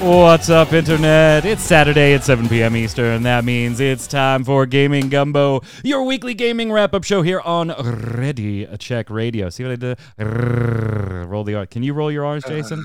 What's up, Internet? It's Saturday at 7 p.m. Eastern. That means it's time for Gaming Gumbo, your weekly gaming wrap up show here on Ready Check Radio. See what I did? Roll the R. Can you roll your R's, Jason?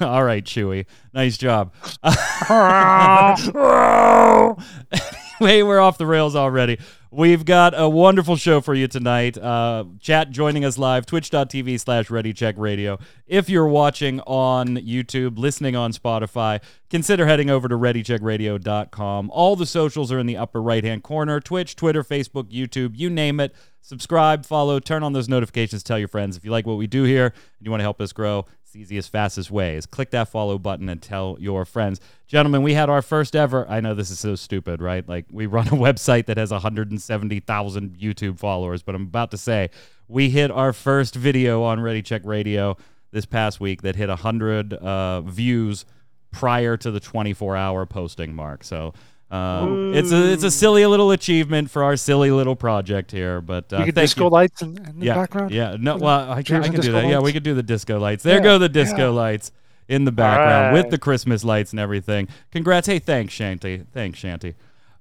All right, Chewy. Nice job. anyway, we're off the rails already. We've got a wonderful show for you tonight. Uh, chat joining us live, twitch.tv slash readycheckradio. If you're watching on YouTube, listening on Spotify, consider heading over to readycheckradio.com. All the socials are in the upper right hand corner Twitch, Twitter, Facebook, YouTube, you name it. Subscribe, follow, turn on those notifications, tell your friends. If you like what we do here and you want to help us grow, it's the easiest, fastest way is click that follow button and tell your friends. Gentlemen, we had our first ever. I know this is so stupid, right? Like we run a website that has 170,000 YouTube followers, but I'm about to say we hit our first video on Ready Check Radio this past week that hit 100 uh, views prior to the 24 hour posting mark. So um, it's a it's a silly little achievement for our silly little project here, but uh, you get disco you. lights in, in the yeah, background. Yeah, no, well, I can, I can do that. Yeah, we could do the disco lights. There Yeah, go the disco yeah. lights in the background with the Christmas lights and everything. Congrats! Hey, thanks, Shanty. Thanks, Shanty.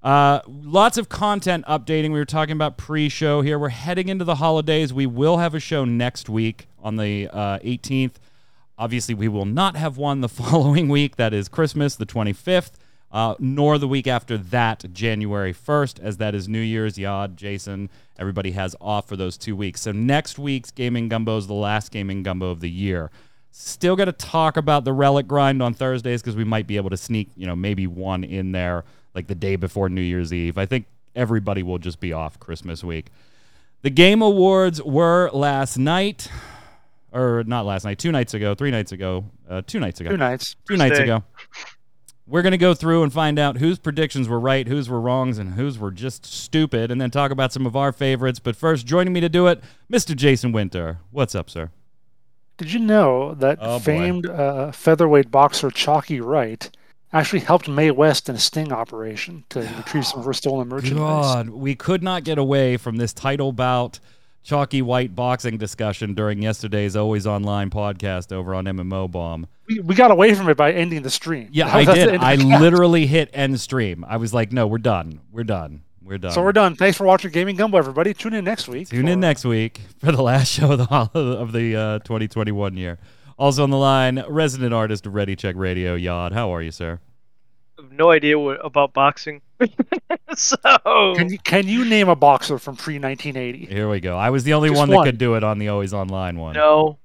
Uh, lots of content updating. We were talking about pre-show here. We're heading into the holidays. We will have a show next week on the uh, 18th. Obviously, we will not have one the following week. That is Christmas, the 25th, uh, nor the week after that, January 1st, as that is New Year's. Yod, Jason, everybody has off for those two weeks. So next week's Gaming Gumbo is the last Gaming Gumbo of the year. Still got to talk about the Relic Grind on Thursdays because we might be able to sneak, you know, maybe one in there like the day before New Year's Eve. I think everybody will just be off Christmas week. The Game Awards were last night, or not last night, two nights ago, three nights ago, uh, two nights ago Two nights. two nights ago. We're going to go through and find out whose predictions were right, whose were wrongs, and whose were just stupid, and then talk about some of our favorites. But first, joining me to do it, Mr. Jason Winter. What's up, sir? Did you know that Oh, famed uh, featherweight boxer Chalky Wright actually helped Mae West in a sting operation to retrieve some of her stolen merchandise? God, we could not get away from this title bout, Chalky Wright boxing discussion during yesterday's Always Online podcast over on MMO Bomb. We, we got away from it by ending the stream. Yeah, I did. I literally hit end stream. I was like, no, we're done. We're done. We're done. So we're done. Thanks for watching Gaming Gumbo, everybody. Tune in next week. Tune in next week for the last show of the of the uh, 2021 year. Also on the line, resident artist of Ready Check Radio, Yod. How are you, sir? I have no idea what, about boxing. so Can you, can you name a boxer from pre 1980? Here we go. I was the only Just one that one. could do it on the Always Online one. no,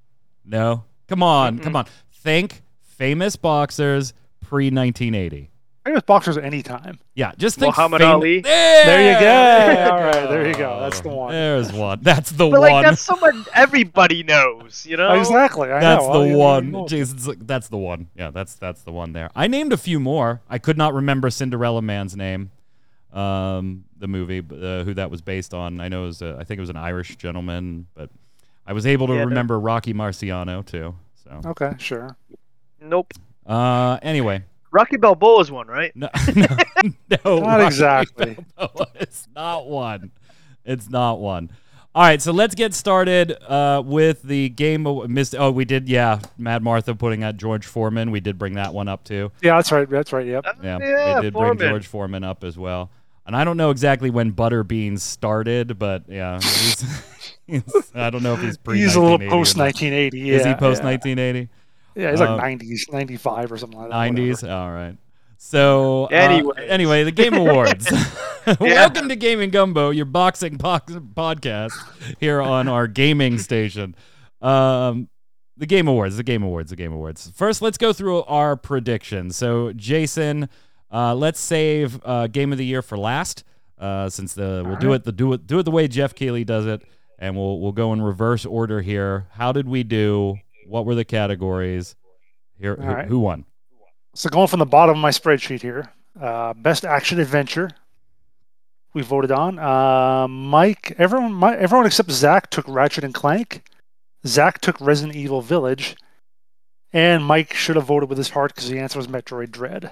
No? Come on, Mm-mm. come on. Think famous boxers pre 1980. Famous boxers at any time. Yeah, just think. Muhammad fam- Ali. There, There you go. there All right, go. there you go. That's the one. There's one. That's the one. but one. like that's someone everybody knows, you know. Exactly. I That's know. the I- I one. know. Jason's like, that's the one. Yeah, that's that's the one there. I named a few more. I could not remember Cinderella Man's name. Um, the movie, uh, who that was based on. I know it was. A, I think it was an Irish gentleman, but I was able to Yeah, no- remember Rocky Marciano too. So, Okay, sure. Nope. uh, anyway, Rocky Balboa's one, right? no, no, no Not Rocky exactly. Balboa. It's not one. It's not one. All right, so let's get started uh, with the game. Of, missed. Oh, we did. Yeah, Mad Martha putting out George Foreman. We did bring that one up too. Yeah, that's right. That's right. Yep. Uh, Yeah, yeah, we did Foreman. bring George Foreman up as well. And I don't know exactly when Butterbean started, but yeah, he's, he's- I don't know if he's pre. He's a little post 1980. Yeah, Is he post 1980? Yeah, he's like Uh, 90s, 95 or something like that. 90s. All right. So uh, anyway, the Game Awards. Welcome to Gaming Gumbo, your boxing box- podcast here on our gaming station. Um, the Game Awards, the Game Awards, the Game Awards. First, let's go through our predictions. So, Jason, uh, let's save uh, Game of the Year for last, uh, since the we'll do it the do it do it the way Geoff Keighley does it, and we'll we'll go in reverse order here. How did we do? What were the categories? Here, who, right. who won? So going from the bottom of my spreadsheet here, uh, best action adventure. We voted on uh, Mike. Everyone, my, everyone except Zach took Ratchet and Clank. Zach took Resident Evil Village, and Mike should have voted with his heart because the answer was Metroid Dread.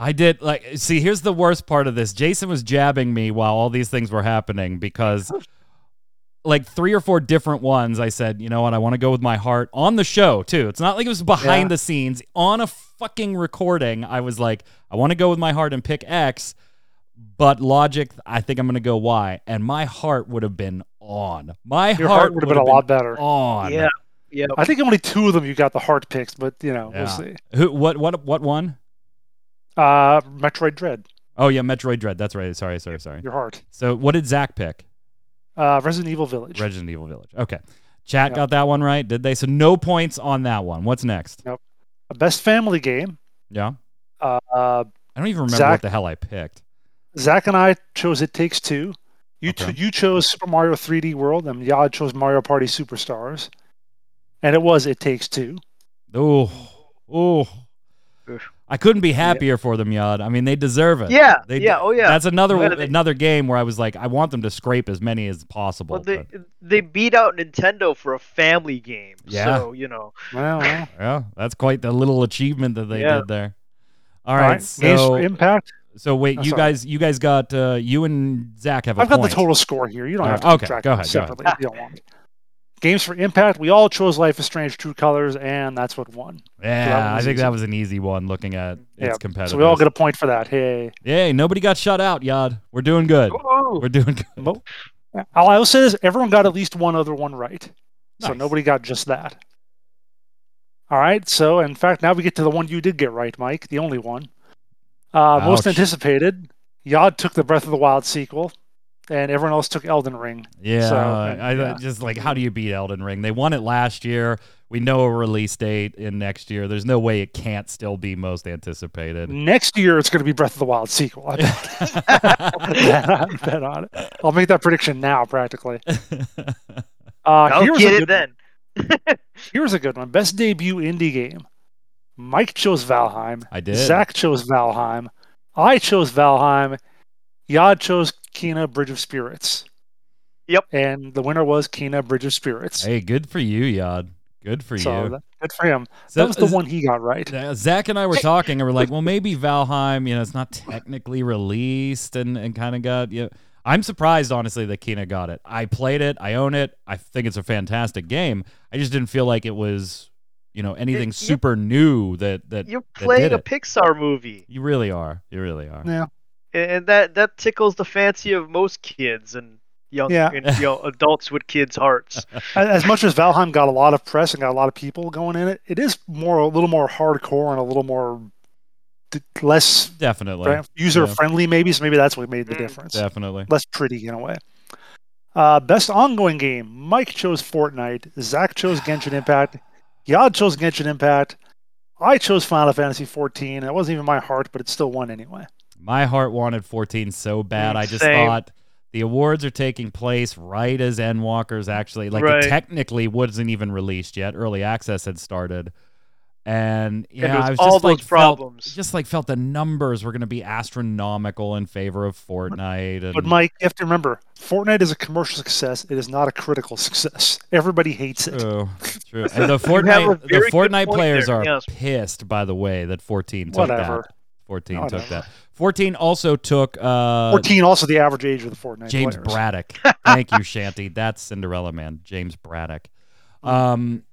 I did like see here's the worst part of this. Jason was jabbing me while all these things were happening because like three or four different ones I said, you know what, I want to go with my heart on the show too. It's not like it was behind Yeah. the scenes on a fucking recording. I was like, I want to go with my heart and pick X, but logic, I think I'm going to go Y and my heart would have been on. My Your heart heart would have been a lot better. on. Yeah. Yeah. I think only two of them you got the heart picks, but you know Yeah. we'll see. Who what what what one? Uh, Metroid Dread, Oh yeah, Metroid Dread. That's right. Sorry, sorry, sorry. your heart. So what did Zach pick? Uh, Resident Evil Village. Resident Evil Village. Okay. Chat Yeah. got that one right, did they? So no points on that one. What's next? A best family game. Yeah. Uh, I don't even remember Zach- what the hell I picked. Zach and I chose It Takes Two. You Okay. t- you chose Super Mario 3D World, and Yad chose Mario Party Superstars. And it was It Takes Two. Oh, oh. Oof. I couldn't be happier for them, Yad. I mean, they deserve it. Yeah. They, yeah. Oh yeah. That's another Yeah, they- another game where I was like, I want them to scrape as many as possible. well, they but- they beat out Nintendo for a family game. Yeah. So you know. Well, well. yeah, that's quite the little achievement that they Yeah. did there. All All right, right. Games so for Impact. so wait, Oh, you sorry. guys, you guys got uh, you and Zach have a I've got the total score here. You don't All have right. to Okay, track go ahead, it go ahead. separately if you don't want. Games for Impact. We all chose Life is Strange: True Colors, and that's what won. Yeah, that one I think easy. that was an easy one. Looking at Yeah, its competitors. So we all get a point for that. Hey. Yay, nobody got shut out, Yad. We're doing good. Ooh. We're doing good. Mo- All I will say is everyone got at least one other one right. So nobody got just that. All right. So in fact, now we get to the one you did get right, Mike, the only one. Uh, most anticipated. Yod took the Breath of the Wild sequel, and everyone else took Elden Ring. Yeah, So, I, I yeah. just like how do you beat Elden Ring? They won it last year. We know a release date in next year. There's no way it can't still be most anticipated. Next year, it's going to be Breath of the Wild sequel. I bet, bet on it. I'll make that prediction now, practically. Uh, I'll here's get a it then. Here's a good one. Best debut indie game. Mike chose Valheim. I did. Zach chose Valheim. I chose Valheim. Yad chose Kena Bridge of Spirits. Yep. And the winner was Kena Bridge of Spirits. Hey, good for you, Yad. Good for so you. that, good for him. So, that was the Z- one he got right. Zach and I were talking, and we're like, well, maybe Valheim, you know, it's not technically released, and, and kind of got you. Know, I'm surprised, honestly, that Kena got it. I played it, I own it. I think it's a fantastic game. I just didn't feel like it was, you know, anything you- super new that that You're that playing did a it. Pixar movie, You really are. You really are. Yeah. And that that tickles the fancy of most kids and young Yeah. and, you know, adults with kids' hearts. As as much as Valheim got a lot of press and got a lot of people going in it, it is more a little more hardcore and a little more d- less Definitely. user friendly, maybe. So maybe that's what made the Mm, difference. Definitely. less pretty in a way. Uh, best ongoing game. Mike chose Fortnite. Zach chose Genshin Impact. Yad chose Genshin Impact. I chose Final Fantasy 14. It wasn't even my heart, but it still won anyway. My heart wanted 14 so bad. I just same. thought the awards are taking place right as Endwalker's actually like Right. it technically wasn't even released yet. Early access had started. And yeah, and I was all just like those felt, problems. just like felt the numbers were going to be astronomical in favor of Fortnite and But Mike, you have to remember, Fortnite is a commercial success. It is not a critical success. Everybody hates it. True, true. And the Fortnite, the Fortnite players there, are yes. pissed, by the way, that 14 took Whatever. that. 14 took that. 14 also took uh, 14 also the average age of the Fortnite James players. Braddock. Thank you, Shanty. That's Cinderella Man. James Braddock. Um,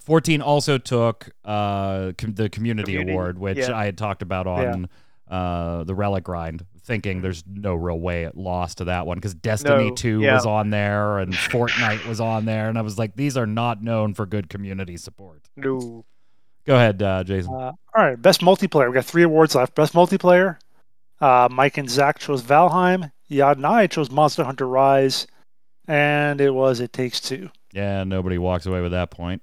14 also took uh, com- the community, Community, award, which yeah. I had talked about on uh, the Relic Grind, thinking there's no real way it lost to that one because Destiny No, 2 yeah. was on there and Fortnite was on there. And I was like, these are not known for good community support. no. Go ahead, uh, Jason. Uh, all right, best multiplayer. We got three awards left. Best multiplayer. Uh, Mike and Zach chose Valheim. Yad and I chose Monster Hunter Rise, and it was It Takes Two. yeah, nobody walks away with that point.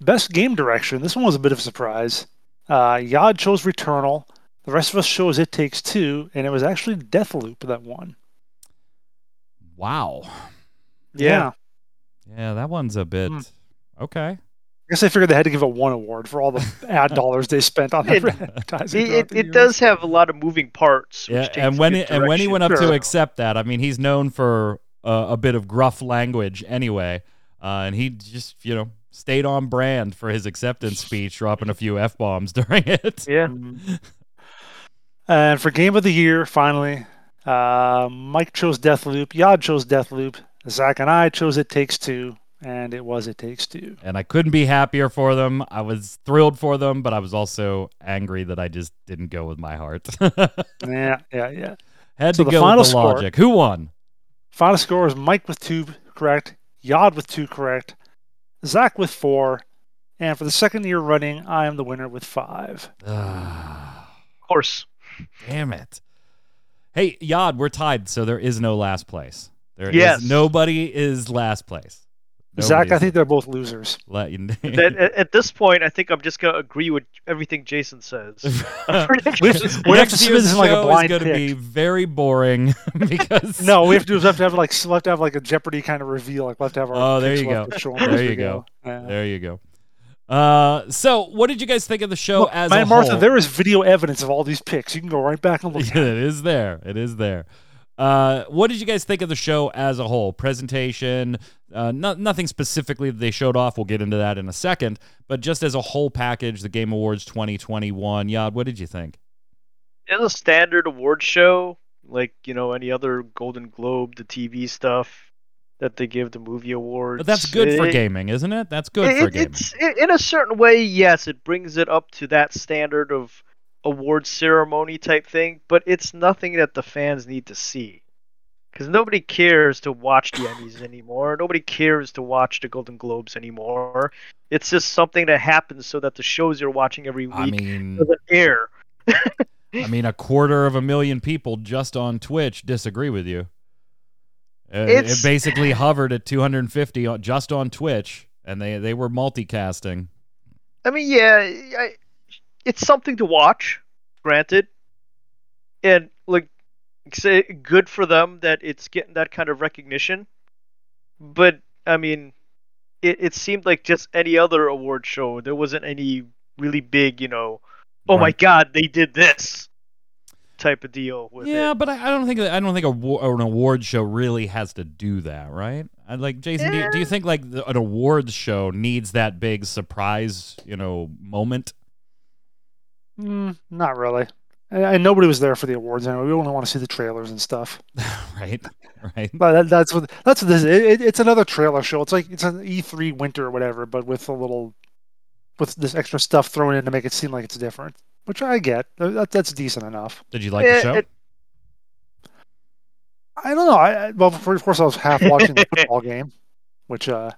Best game direction. This one was a bit of a surprise. Uh, Yad chose Returnal. The rest of us chose It Takes Two, and it was actually Deathloop that won. Wow. Yeah. Yeah, that one's a bit Hmm. okay. Guess I figured they had to give it one award for all the ad dollars they spent on It- their advertising. It, it, it does have a lot of moving parts. Which Yeah, takes and when good it, and when he went up to accept that, I mean, he's known for uh, a bit of gruff language anyway, uh, and he just you know stayed on brand for his acceptance speech, dropping a few f bombs during it. yeah, Mhm. And for game of the year, finally, uh, Mike chose Deathloop, Yad chose Deathloop, Zach and I chose It Takes Two, and it was It Takes Two. And I couldn't be happier for them. I was thrilled for them, but I was also angry that I just didn't go with my heart. Yeah, yeah, yeah. Had So to the go final with the score- logic. Who won? Final score is Mike with two correct, Yad with two correct, Zach with four, and for the second year running, I am the winner with five. Ah, of course. Damn it. Hey, Yad, we're tied, so there is no last place. There is Yes. nobody is last place. Zach, I think they're both losers. let That, at, at this point, I think I'm just gonna agree with everything Jason says. We have Predictions. we have to Next year's this in like a show is going to pick. be very boring because No, we have to do is have to have like we have to have like a Jeopardy kind of reveal. Like we have to have our Oh, there you go. to show 'em There you go. Yeah. There you go. Uh, so what did you guys think of the show Look, as man, a Martha, whole? there is video evidence of all these picks. You can go right back and look. Yeah, it is there. It is there. Uh, what did you guys think of the show as a whole? Presentation, uh, no, nothing specifically that they showed off. We'll get into that in a second. But just as a whole package, the Game Awards 2021. Yad, what did you think? It's a standard award show, like you know any other Golden Globe, the TV stuff that they give the movie awards. But that's good for gaming, isn't it? That's good it- for gaming. It's i- in a certain way, yes, it brings it up to that standard of award ceremony type thing, but it's nothing that the fans need to see. Because nobody cares to watch the Emmys anymore. Nobody cares to watch the Golden Globes anymore. It's just something that happens so that the shows you're watching every week I mean, doesn't air. I mean, a quarter of a million people just on Twitch disagree with you. Uh, it basically hovered at 250 just on Twitch, and they they were multicasting. I mean, yeah, I, it's something to watch, granted, and like say good for them that it's getting that kind of recognition. But I mean, it it seemed like just any other award show. There wasn't any really big, you know, oh my god, they did this type of deal with Yeah, it. but I, I don't think I don't think a, an award show really has to do that, right? I, like Jason, do you, do you think like the, an awards show needs that big surprise, you know, moment? Mm, not really. And, and nobody was there for the awards anyway. We only want to see the trailers and stuff. right, right. But that, that's what that's what this. Is. It, it, it's another trailer show. It's like it's an E3 winter or whatever, but with a little with this extra stuff thrown in to make it seem like it's different. Which I get. That, that's decent enough. Did you like the Eh, show? it- I don't know. I, I well, of course, I was half watching the football game, which uh,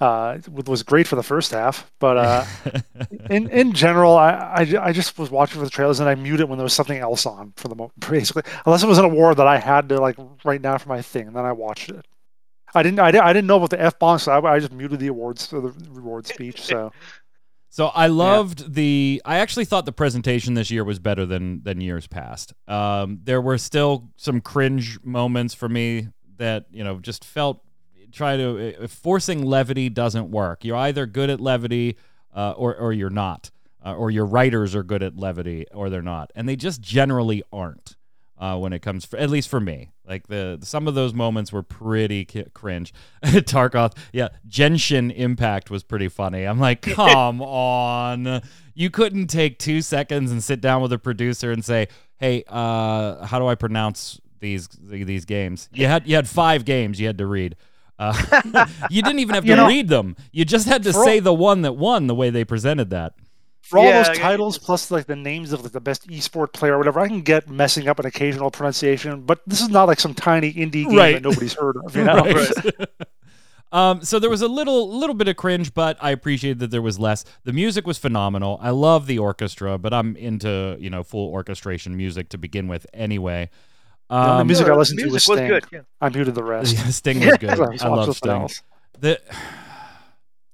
uh, was great for the first half. But uh, in in general, I, I I just was watching for the trailers and I muted when there was something else on for the mo- basically, unless it was an award that I had to like write down for my thing, and then I watched it. I didn't I, didn't, I didn't know about the f bombs, so I, I just muted the awards for the reward speech. So So I loved the. I actually thought the presentation this year was better than than years past. Um, there were still some cringe moments for me that you know just felt try to uh, forcing levity doesn't work. You're either good at levity uh, or or you're not, uh, or your writers are good at levity or they're not, and they just generally aren't. Uh, when it comes, for, at least for me, like the some of those moments were pretty ki- cringe. Tarkoth, yeah, Genshin Impact was pretty funny. I'm like, come on, you couldn't take two seconds and sit down with a producer and say, hey, uh, how do I pronounce these these games? You had you had five games you had to read. Uh, you didn't even have to You know- read them. You just had to For all- say the one that won the way they presented that. for all Yeah, those I- titles plus like the names of like the best esport player or whatever, I can get messing up an occasional pronunciation, but this is not like some tiny indie game Right. that nobody's heard of. You know? Right. um, so there was a little little bit of cringe, but I appreciated that there was less. The music was phenomenal. I love the orchestra, but I'm into you know full orchestration music to begin with anyway. The only Um, music I the listened to music was was Sting. good. Yeah. I muted the rest. Sting was good. I was I love Sting. else. The,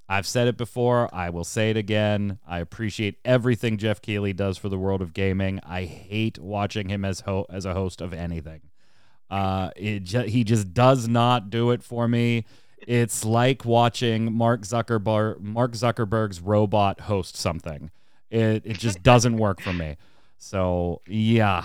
I've said it before. I will say it again. I appreciate everything Geoff Keighley does for the world of gaming. I hate watching him as ho- as a host of anything. Uh, it ju- he just does not do it for me. it's like watching Mark Zuckerberg Mark Zuckerberg's robot host something. It it just doesn't work for me. So yeah,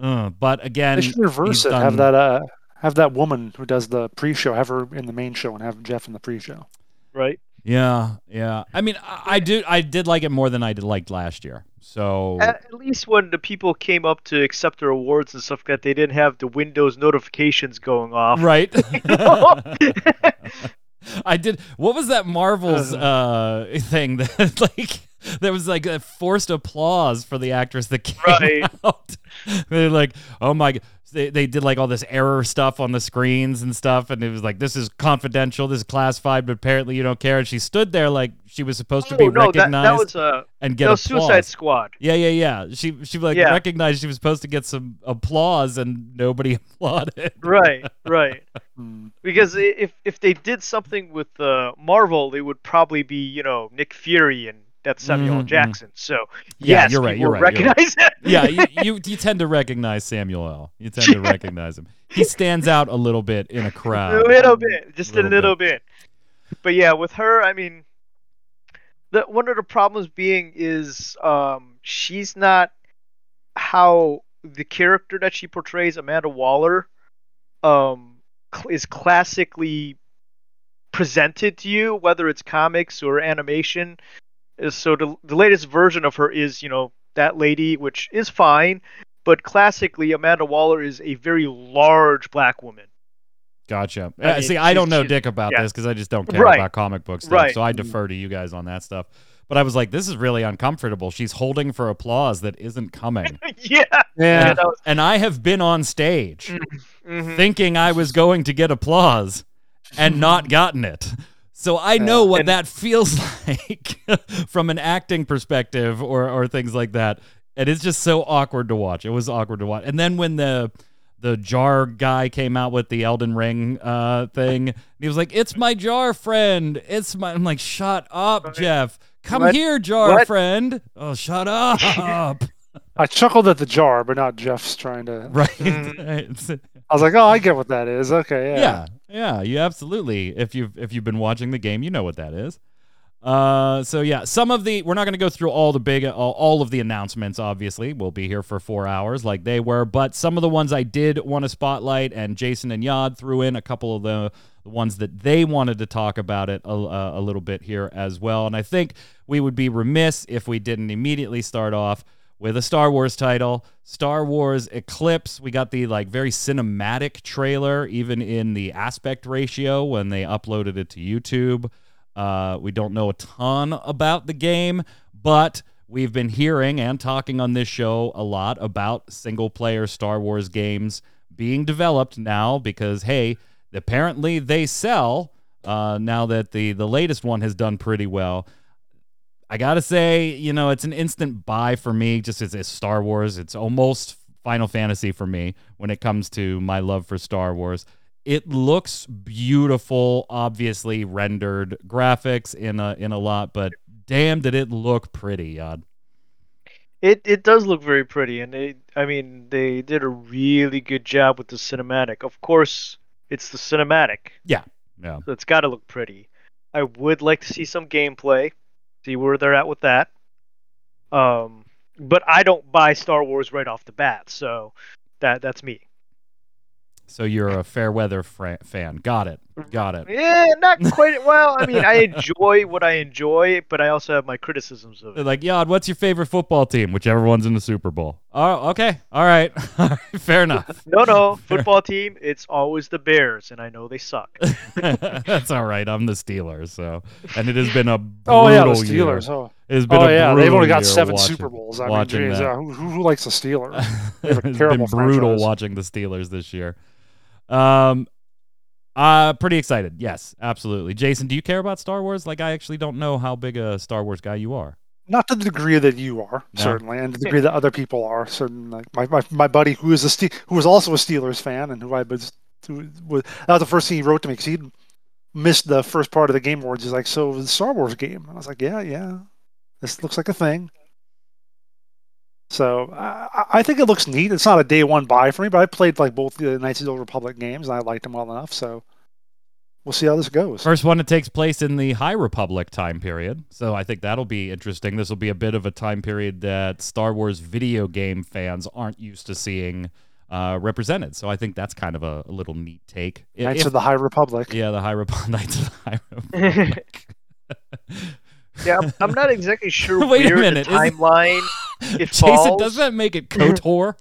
uh, but again, They should reverse he's it. Have that uh, have that woman who does the pre-show have her in the main show and have Geoff in the pre-show. right? Yeah, yeah. I mean, I, I do. I did like it more than I did liked last year. So At at least when the people came up to accept their awards and stuff like that, they didn't have the Windows notifications going off. right. I did. What was that Marvel's uh thing that like there was like a forced applause for the actress that came Right. out. They're like, oh my. They, they did like all this error stuff on the screens and stuff, and it was like, this is confidential, this is classified, but apparently you don't care. And she stood there like she was supposed to Oh be no, recognized that was uh, and get that applause. Suicide Squad. Yeah, yeah, yeah. She she like Yeah. recognized she was supposed to get some applause, and nobody applauded. Right, right. Hmm. Because if if they did something with uh, Marvel, they would probably be you know Nick Fury and that's Samuel L. Mhm, mhm. Jackson. So Yeah, yes, you're right, you're right, you're right. Yeah, you, you you tend to recognize Samuel L. You tend to recognize him. He stands out a little bit in a crowd. a little bit, just Little a little bit. But yeah, with her, I mean, the one of the problems being is um, she's not how the character that she portrays, Amanda Waller, um, is classically presented to you, whether it's comics or animation. Uh, So the the latest version of her is, you know, that lady, which is fine, but classically, Amanda Waller is a very large black woman. Gotcha. I Uh, mean, see, I don't know dick about yeah. this because I just don't care Right. about comic book stuff. Right. So I defer to you guys on that stuff. But I was like, this is really uncomfortable. She's holding for applause that isn't coming. yeah. Yeah, that was- and I have been on stage mhm. thinking I was going to get applause and not gotten it. So I know what And- that feels like from an acting perspective or or things like that. And it's just so awkward to watch. It was awkward to watch. And then when the the jar guy came out with the Elden Ring uh, thing, he was like, "It's my jar friend. It's my." I'm like, "Shut up, Geoff. Come What? here, jar What? friend. Oh, shut up." I chuckled at the jar, but not Geoff's trying to. right. Mhm. I was like, oh, I get what that is. Okay, yeah. yeah yeah you absolutely if you've if you've been watching the game you know what that is uh so yeah some of the we're not going to go through all the big all, all of the announcements obviously we'll be here for four hours like they were but some of the ones i did want to spotlight and jason and yad threw in a couple of the, the ones that they wanted to talk about it a, a little bit here as well and i think we would be remiss if we didn't immediately start off with a Star Wars title, Star Wars Eclipse. We got the like very cinematic trailer, even in the aspect ratio when they uploaded it to YouTube. Uh, we don't know a ton about the game, but we've been hearing and talking on this show a lot about single player Star Wars games being developed now because, hey, apparently they sell uh, now that the, the latest one has done pretty well. I gotta say, you know, it's an instant buy for me. Just as it's Star Wars, it's almost Final Fantasy for me when it comes to my love for Star Wars. It looks beautiful, obviously rendered graphics in a in a lot, but damn, did it look pretty, Yad. It it does look very pretty, and they I mean they did a really good job with the cinematic. Of course, it's the cinematic, Yeah, so it's got to look pretty. I would like to see some gameplay, see where they're at with that. Um, but I don't buy Star Wars right off the bat, so that that's me. So you're a fair weather fra- fan. Got it. Got it. Yeah, not quite. Well, I mean, I enjoy what I enjoy, but I also have my criticisms of They're it. like, Yad, what's your favorite football team? Whichever one's in the Super Bowl. Oh, okay. All right. fair enough. No, no, football team. It's always the Bears, and I know they suck. That's all right. I'm the Steelers, so and it has been a brutal Oh yeah, the year. Steelers. Oh, It has been oh a yeah, they've only got seven watching- Super Bowls. I mean, geez, that. uh, who, who likes the Steelers? They have a it's been brutal franchise. watching the Steelers this year. Um, uh, pretty excited. Yes, absolutely. Jason, do you care about Star Wars? Like, I actually don't know how big a Star Wars guy you are. Not to the degree that you are, No. certainly, and to the degree that other people are. Certain, like my, my, my buddy who is a Ste- who was also a Steelers fan, and who I was, who was that was the first thing he wrote to me because he missed the first part of the game awards. He's like, "So the Star Wars game?" And I was like, "Yeah, yeah, this looks like a thing." So I, I- I think it looks neat. It's not a day one buy for me, but I played like both the Knights of the Old Republic games, and I liked them well enough. So we'll see how this goes. First one that takes place in the High Republic time period. So I think that'll be interesting. This will be a bit of a time period that Star Wars video game fans aren't used to seeing uh, represented. So I think that's kind of a, a little neat take. I- Knights if- of the High Republic. yeah, the High Republic. Knights of the High Republic. Yeah, I'm, I'm not exactly sure Wait a minute, the is it- timeline it Jason, falls. does that make it KOTOR?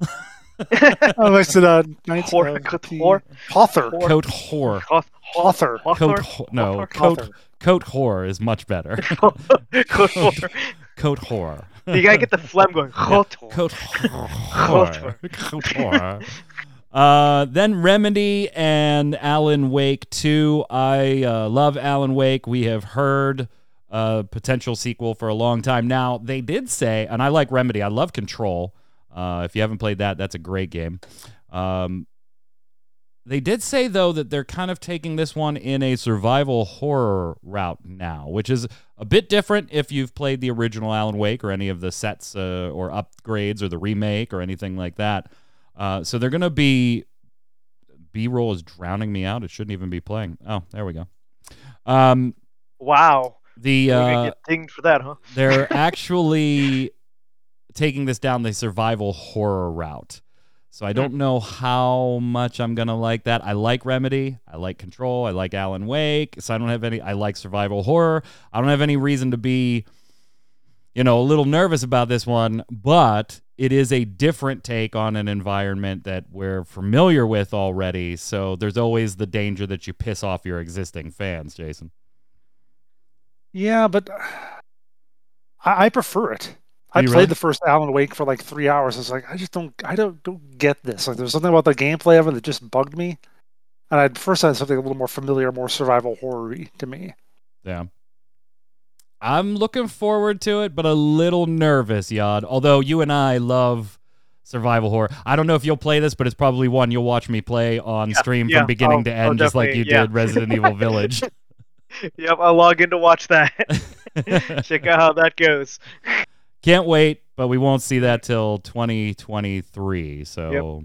oh, next to the Knights Hor- of the Hor- Hawthor. Hor- KOTOR. Hawthor. Coat, Hawthorne? no, Hawthorne? coat, coat whore is much better. Kotor. coat whore. You gotta get the phlegm going. Kotor. Coat whore. Coat whore. Uh, then Remedy and Alan Wake 2. I uh, love Alan Wake. We have heard a potential sequel for a long time now. They did say, and I like Remedy. I love Control. Uh, if you haven't played that, that's a great game. Um, they did say though that they're kind of taking this one in a survival horror route now, which is a bit different if you've played the original Alan Wake or any of the sets uh, or upgrades or the remake or anything like that. Uh, so they're gonna be B-roll is drowning me out. It shouldn't even be playing. Oh, there we go. Um, Wow. The uh, gonna get dinged for that, huh? they're actually taking this down the survival horror route. So I don't know how much I'm gonna like that. I like Remedy, I like Control, I like Alan Wake. So I don't have any. I like survival horror. I don't have any reason to be, you know, a little nervous about this one. But it is a different take on an environment that we're familiar with already. So there's always the danger that you piss off your existing fans, Jason. Yeah, but I, I prefer it. Oh, I played really? the first Alan Wake for like three hours. It's like I just don't, I don't, don't get this. Like there's something about the gameplay of it that just bugged me. And I first had something a little more familiar, more survival horror-y to me. Yeah. I'm looking forward to it, but a little nervous, Yod. Although you and I love survival horror. I don't know if you'll play this, but it's probably one you'll watch me play on stream yeah. from beginning Oh, to oh, end, just like you yeah. did Resident Evil Village. Yep, I'll log in to watch that. Check out how that goes. Can't wait, but we won't see that till 2023. So,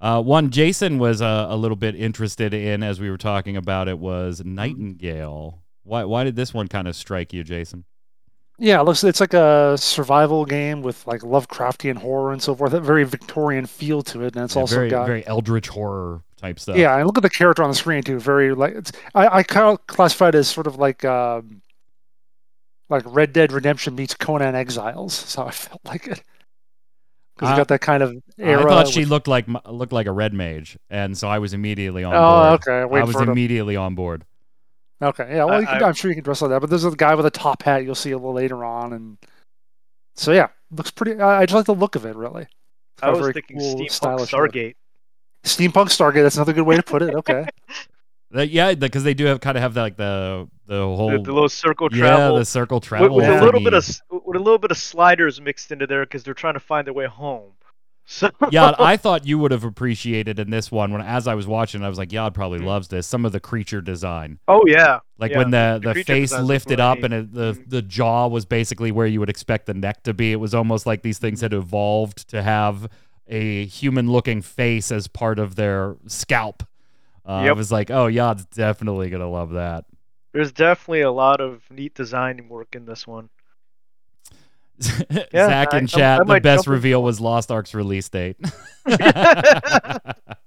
uh, one Jason was uh, a little bit interested in as we were talking about it was Nightingale. Why? Why did this one kind of strike you, Jason? Yeah, it looks it's like a survival game with like Lovecraftian horror and so forth. A very Victorian feel to it, and it's Yeah, also very, got very eldritch horror type stuff. yeah. And look at the character on the screen too. Very like it's I I kind of classify it as sort of like um like Red Dead Redemption meets Conan Exiles. That's how I felt like it. Because Uh, you got that kind of era. I thought she with- looked like looked like a red mage, and so I was immediately on Oh, board. okay. Wait I was for it to- immediately on board. Okay, yeah. Well, you I- can, I, am sure you can dress like that. But there's a guy with a top hat you'll see a little later on, and so yeah, looks pretty. I, I just like the look of it. Really, It's I was very thinking cool, Steampunk stylish look. Stargate. Steampunk Stargate. That's another good way to put it. Okay. That- yeah, because they do have kind of have like the the whole The, the little circle yeah travel. the circle travel with a little bit of with a little bit of sliders mixed into there because they're trying to find their way home. So yeah, I thought you would have appreciated in this one when as I was watching, I was like, Yod probably Mhm. loves this. Some of the creature design, oh yeah, like Yeah, when the the the, face lifted up and it, the Mhm. the jaw was basically where you would expect the neck to be. It was almost like these things had evolved to have a human looking face as part of their scalp. Uh, I was like, oh, Yod's definitely gonna love that. there's definitely a lot of neat design work in this one. Zach I- in I- chat, I the best jump in. reveal was Lost Ark's release date.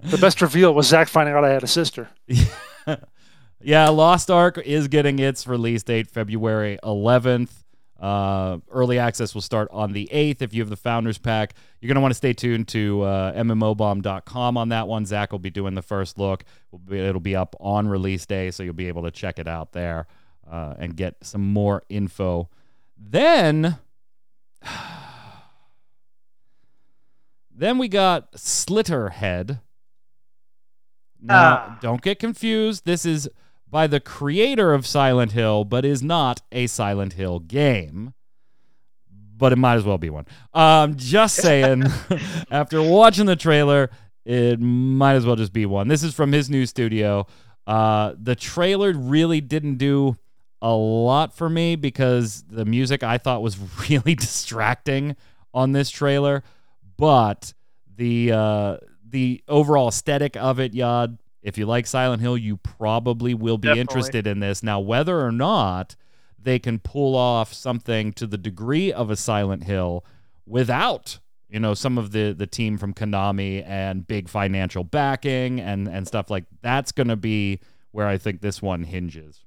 The best reveal was Zach finding out I had a sister. yeah, Lost Ark is getting its release date February 11th. Uh, early access will start on the 8th. If you have the Founders Pack, you're going to want to stay tuned to uh, MMOBomb.com on that one. Zach will be doing the first look. It'll be up on release day, so you'll be able to check it out there uh, and get some more info. Then. Then we got Slitterhead. Now, Ah. don't get confused. This is by the creator of Silent Hill, but is not a Silent Hill game. But it might as well be one. Um, just saying. after watching the trailer, it might as well just be one. This is from his new studio. Uh, the trailer really didn't do a lot for me because the music I thought was really distracting on this trailer, but the uh, the overall aesthetic of it, Yod, If you like Silent Hill, you probably will be Definitely. interested in this. Now, whether or not they can pull off something to the degree of a Silent Hill without you know some of the the team from Konami and big financial backing and and stuff like that's going to be where I think this one hinges.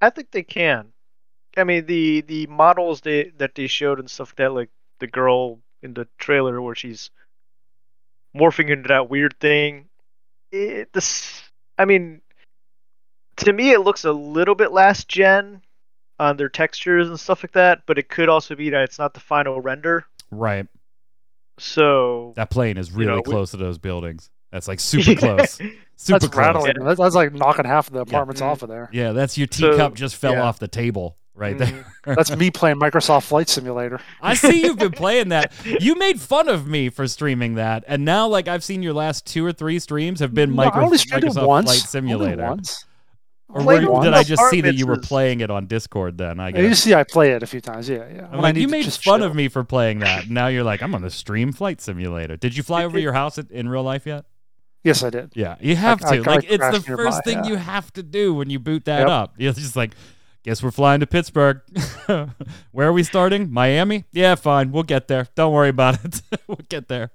I think they can. I mean, the the models they that they showed and stuff that, like the girl in the trailer where she's morphing into that weird thing. It, this, I mean, to me, it looks a little bit last gen on their textures and stuff like that, but it could also be that it's not the final render. Right. So That plane is You really know, we- close to those buildings. That's like super close. Super That's close. rattling. That's, that's like knocking half of the apartments Mhm. off of there. Yeah, that's your So, teacup just fell yeah. off the table right there. Mhm. That's me playing Microsoft Flight Simulator. I see you've been playing that. You made fun of me for streaming that, and now like I've seen your last two or three streams have been No, I micro- only streamed it Microsoft once. Flight Simulator. Or were you- once. did I just see that you were playing it on Discord? Then I Yeah, you see, I play it a few times. Yeah, yeah. I'm I like, you made fun chill. of me for playing that. Now you're like, I'm gonna stream Flight Simulator. Did you fly over your house in- real life yet? Yes, I did. Yeah, you have I- to. I like, it's the first nearby, thing yeah. you have to do when you boot that Yep. up. You're just like, guess we're flying to Pittsburgh. Where are we starting? Miami? Yeah, fine. We'll get there. Don't worry about it. we'll get there.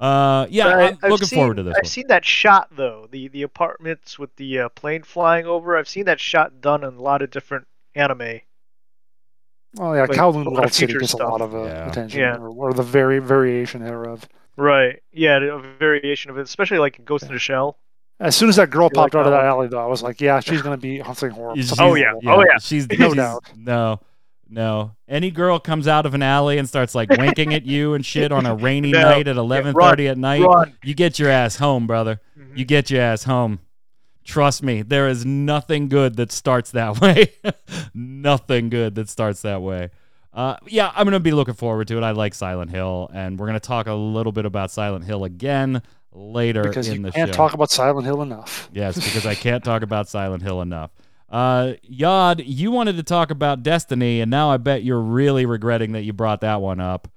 Uh, yeah, I- I'm I've looking seen- forward to this I've one. seen that shot though, the the apartments with the uh, plane flying over. I've seen that shot done in a lot of different anime. Well, yeah, Like, Kowloon Walled City gets stuff. a lot of uh, Yeah. attention, Yeah. or, or the very variation thereof. Right. Yeah, a variation of it, especially like Ghost in the Shell. As soon as that girl You like popped out of that that alley, though, I was like, "Yeah, she's gonna be something horrible." She's- Oh, yeah. horrible. Oh, yeah. She's No she's- doubt. No, no. Any girl comes out of an alley and starts like winking at you and shit on a rainy No. night at 11:30 at night. Run. You get your ass home, brother. Mhm. You get your ass home. Trust me, there is nothing good that starts that way. nothing good that starts that way. Uh, yeah, I'm gonna be looking forward to it. I like Silent Hill, and we're gonna talk a little bit about Silent Hill again later because in you the can't show. talk about Silent Hill enough. Yes, because I can't talk about Silent Hill enough. Uh, Yod, you wanted to talk about Destiny, and now I bet you're really regretting that you brought that one up.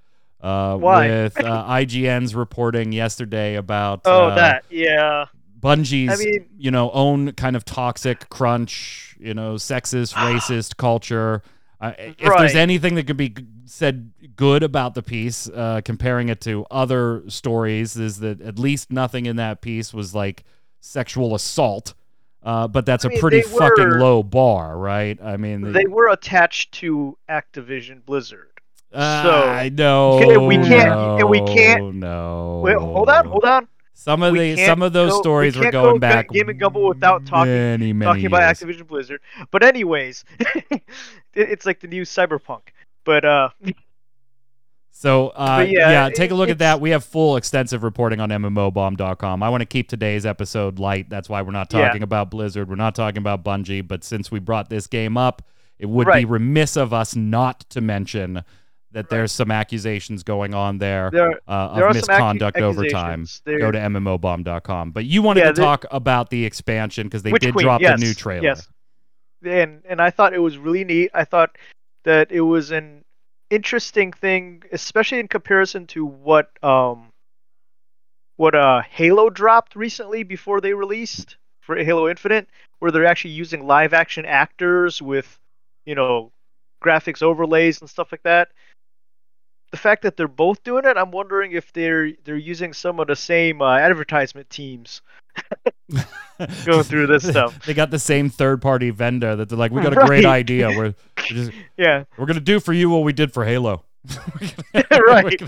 Uh, Why? With uh, IGN's reporting yesterday about Oh, uh, that. Yeah. Bungie's, I mean- you know, own kind of toxic crunch, you know, sexist, racist culture. Uh, if there's anything that could be said good about the piece, uh, comparing it to other stories, is that at least nothing in that piece was like sexual assault. Uh, but that's I a mean, pretty they fucking low bar, right? I mean, the- They were attached to Activision Blizzard. uh, so- I know we can't- and we can't- No, Wait, hold on, hold on. Some of We the some of those go- stories were going go back Game and Gumbo without talking- many, many Talking about. Activision Blizzard. But anyways, it- it's like the new Cyberpunk. But uh, So uh, yeah, yeah, take a look at that. We have full extensive reporting on MMOBomb.com. I want to keep today's episode light. That's why we're not Yeah. talking about Blizzard. We're not talking about Bungie. But since we brought this game up, it would be remiss of us not to mention that there's some accusations going on there, there uh, there of are some accu- misconduct over time. There- Go to MMOBomb.com. But you wanted Yeah, to talk about the expansion because they Witch did Queen, drop yes, the new trailer. Yes. And and I thought it was really neat. I thought that it was an interesting thing, especially in comparison to what um what uh Halo dropped recently before they released for Halo Infinite, where they're actually using live action actors with, you know, graphics overlays and stuff like that. The fact that they're both doing it, I'm wondering if they're they're using some of the same uh, advertisement teams going through this stuff. they got the same third party vendor that they're like, we got a great Right. idea. We're, we're just Yeah, We're gonna do for you what we did for Halo. right.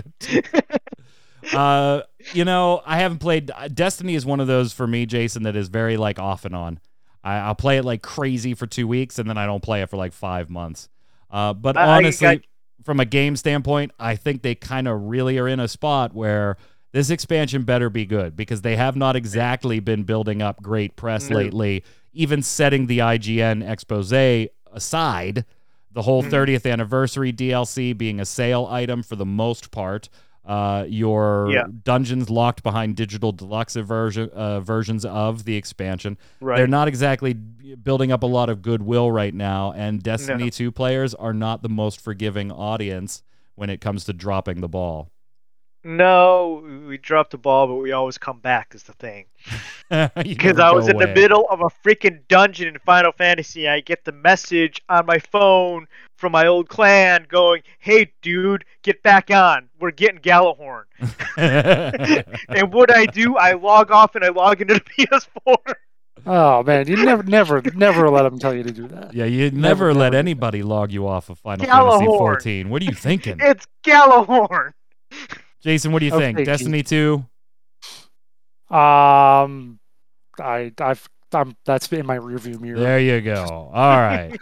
uh, you know, I haven't played Destiny. Is one of those for me, Jason, that is very like off and on. I, I'll play it like crazy for two weeks, and then I don't play it for like five months. Uh, but honestly, got- from a game standpoint, I think they kind of really are in a spot where this expansion better be good because they have not exactly been building up great press No. lately. Even setting the IGN expose aside, the whole Mhm. 30th anniversary DLC being a sale item for the most part. Uh, your Yeah. dungeons locked behind digital deluxe version uh, versions of the expansion. Right. They're not exactly building up a lot of goodwill right now, and Destiny No. 2 players are not the most forgiving audience when it comes to dropping the ball. No, we dropped the ball, but we always come back. Is the thing. because Because I was in the middle of a freaking dungeon in Final Fantasy. I get the message on my phone from my old clan going, "Hey, dude, get back on. We're getting Gjallarhorn." and what I do, I log off and I log into the PS4. Oh man, you never, never, never let them tell you to do that. yeah, you never, Never, let never. anybody log you off of Final Fantasy Gjallarhorn. 14. What are you thinking? It's Gjallarhorn. Jason, what do you think? Okay, Destiny 2? Um, I, I've, I'm, that's in my rearview mirror. There you go. All right.